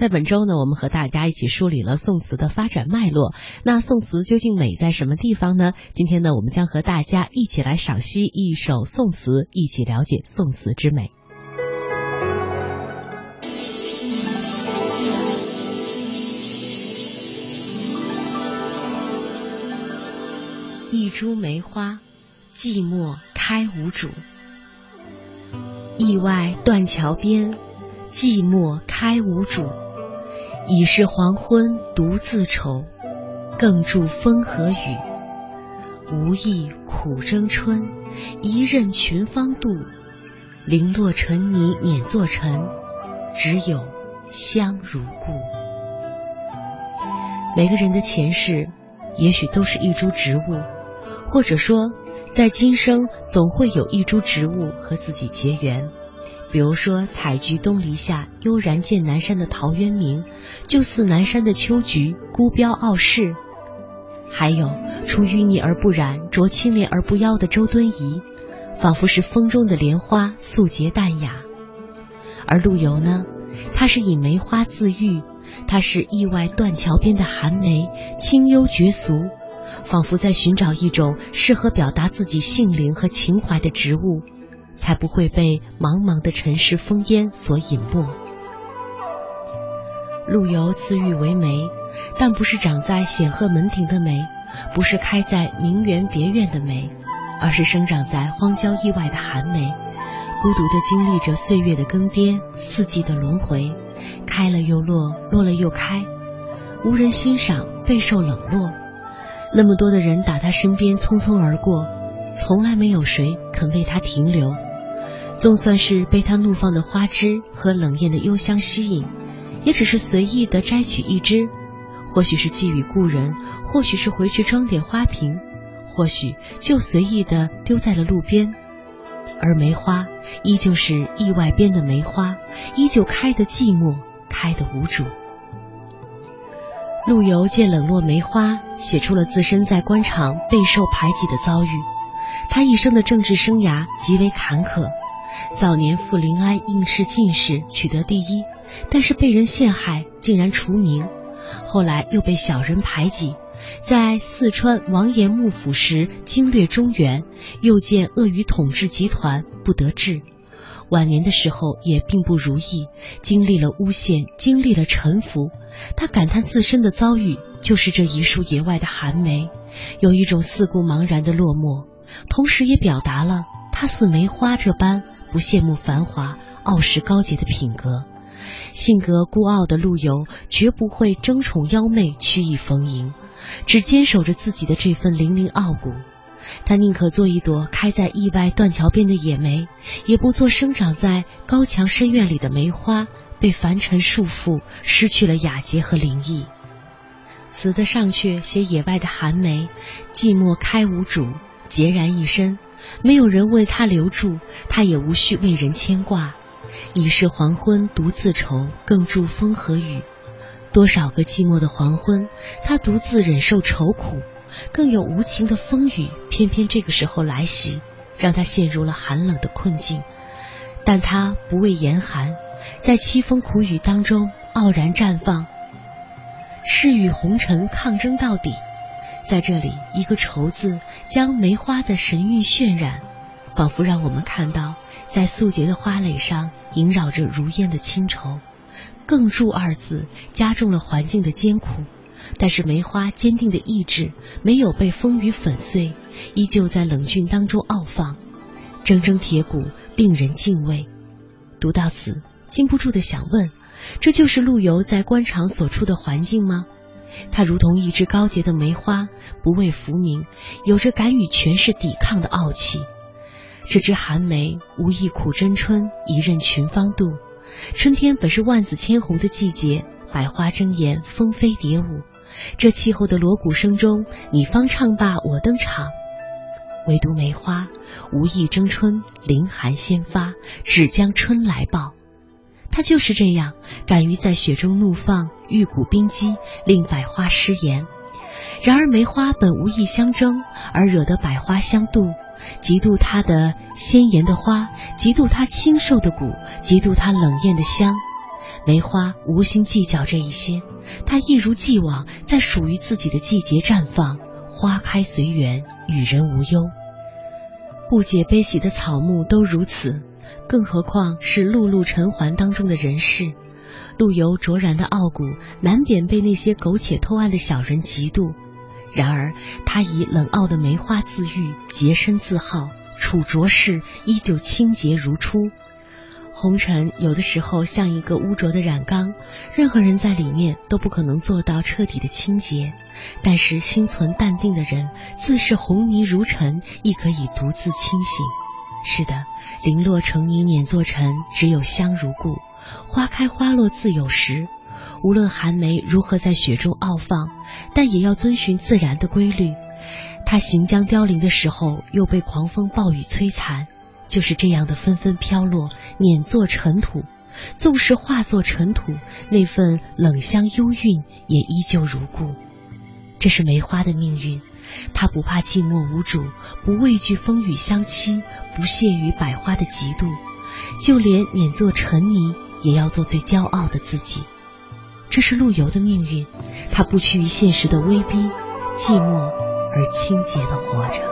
在本周呢，我们和大家一起梳理了宋词的发展脉络。那宋词究竟美在什么地方呢？今天呢，我们将和大家一起来赏析一首宋词，一起了解宋词之美。一株梅花，寂寞开无主。驿外断桥边，寂寞开无主。已是黄昏独自愁，更著风和雨。无意苦争春，一任群芳妒。零落尘泥碾作尘，只有香如故。每个人的前世，也许都是一株植物，或者说，在今生总会有一株植物和自己结缘。比如说，采菊东篱下，悠然见南山的陶渊明，就似南山的秋菊，孤标傲世；还有出淤泥而不染，濯清涟而不妖的周敦颐，仿佛是风中的莲花，素洁淡雅。而陆游呢，他是以梅花自喻，他是意外断桥边的寒梅，清幽绝俗，仿佛在寻找一种适合表达自己性灵和情怀的植物。才不会被茫茫的尘世烽烟所隐没。陆游自喻为梅，但不是长在显赫门庭的梅，不是开在名园别院的梅，而是生长在荒郊野外的寒梅，孤独的经历着岁月的更迭、四季的轮回，开了又落，落了又开，无人欣赏，备受冷落。那么多的人打他身边匆匆而过，从来没有谁肯为他停留。总算是被他怒放的花枝和冷艳的幽香吸引，也只是随意的摘取一枝，或许是寄予故人，或许是回去装点花瓶，或许就随意的丢在了路边。而梅花依旧是意外边的梅花，依旧开得寂寞，开得无主。陆游借冷落梅花，写出了自身在官场备受排挤的遭遇。他一生的政治生涯极为坎坷。早年赴临安应试进士，取得第一，但是被人陷害，竟然除名。后来又被小人排挤，在四川王爷幕府时经略中原，又见鳄鱼统治集团，不得志。晚年的时候也并不如意，经历了诬陷，经历了沉浮。他感叹自身的遭遇就是这一树野外的寒梅，有一种四顾茫然的落寞，同时也表达了他似梅花这般。不羡慕繁华、傲视高洁的品格，性格孤傲的陆游绝不会争宠妖媚、曲意逢迎，只坚守着自己的这份凛凛傲骨。他宁可做一朵开在意外断桥边的野梅，也不做生长在高墙深院里的梅花，被凡尘束缚，失去了雅洁和灵异。词的上阙写野外的寒梅，寂寞开无主，孑然一身。没有人为他留住，他也无需为人牵挂。已是黄昏独自愁，更著风和雨。多少个寂寞的黄昏，他独自忍受愁苦。更有无情的风雨，偏偏这个时候来袭，让他陷入了寒冷的困境。但他不畏严寒，在凄风苦雨当中傲然绽放，誓与红尘抗争到底。在这里，一个“愁”字将梅花的神韵渲染，仿佛让我们看到，在素洁的花蕾上萦绕着如烟的清愁。更注二字加重了环境的艰苦，但是梅花坚定的意志没有被风雨粉碎，依旧在冷峻当中傲放，铮铮铁骨，令人敬畏。读到此，禁不住的想问：这就是陆游在官场所处的环境吗？他如同一枝高洁的梅花，不畏浮名，有着敢与权势抵抗的傲气。这枝寒梅无意苦争春，一任群芳妒。春天本是万紫千红的季节，百花争妍，蜂飞蝶舞。这气候的锣鼓声中，你方唱罢我登场。唯独梅花无意争春，凌寒先发，只将春来报。他就是这样，敢于在雪中怒放，玉骨冰肌，令百花失颜。然而梅花本无意相争，而惹得百花相妒，嫉妒它的鲜艳的花，嫉妒它清瘦的骨，嫉妒它冷艳的香。梅花无心计较这一些，它一如既往在属于自己的季节绽放，花开随缘，与人无忧。不解悲喜的草木都如此，更何况是碌碌尘寰当中的人世？陆游卓然的傲骨，难免被那些苟且偷安的小人嫉妒。然而，他以冷傲的梅花自喻，洁身自好，处浊世依旧清洁如初。红尘有的时候像一个污浊的染缸，任何人在里面都不可能做到彻底的清洁。但是心存淡定的人，自是红泥如尘，亦可以独自清醒。是的，零落成泥碾作尘，只有香如故；花开花落自有时。无论寒梅如何在雪中傲放，但也要遵循自然的规律。它行将凋零的时候，又被狂风暴雨摧残。就是这样的纷纷飘落，碾作尘土。纵是化作尘土，那份冷香幽韵也依旧如故。这是梅花的命运，它不怕寂寞无主，不畏惧风雨相欺，不屑于百花的嫉妒，就连碾作尘泥，也要做最骄傲的自己。这是陆游的命运，他不屈于现实的威逼，寂寞而清洁的活着。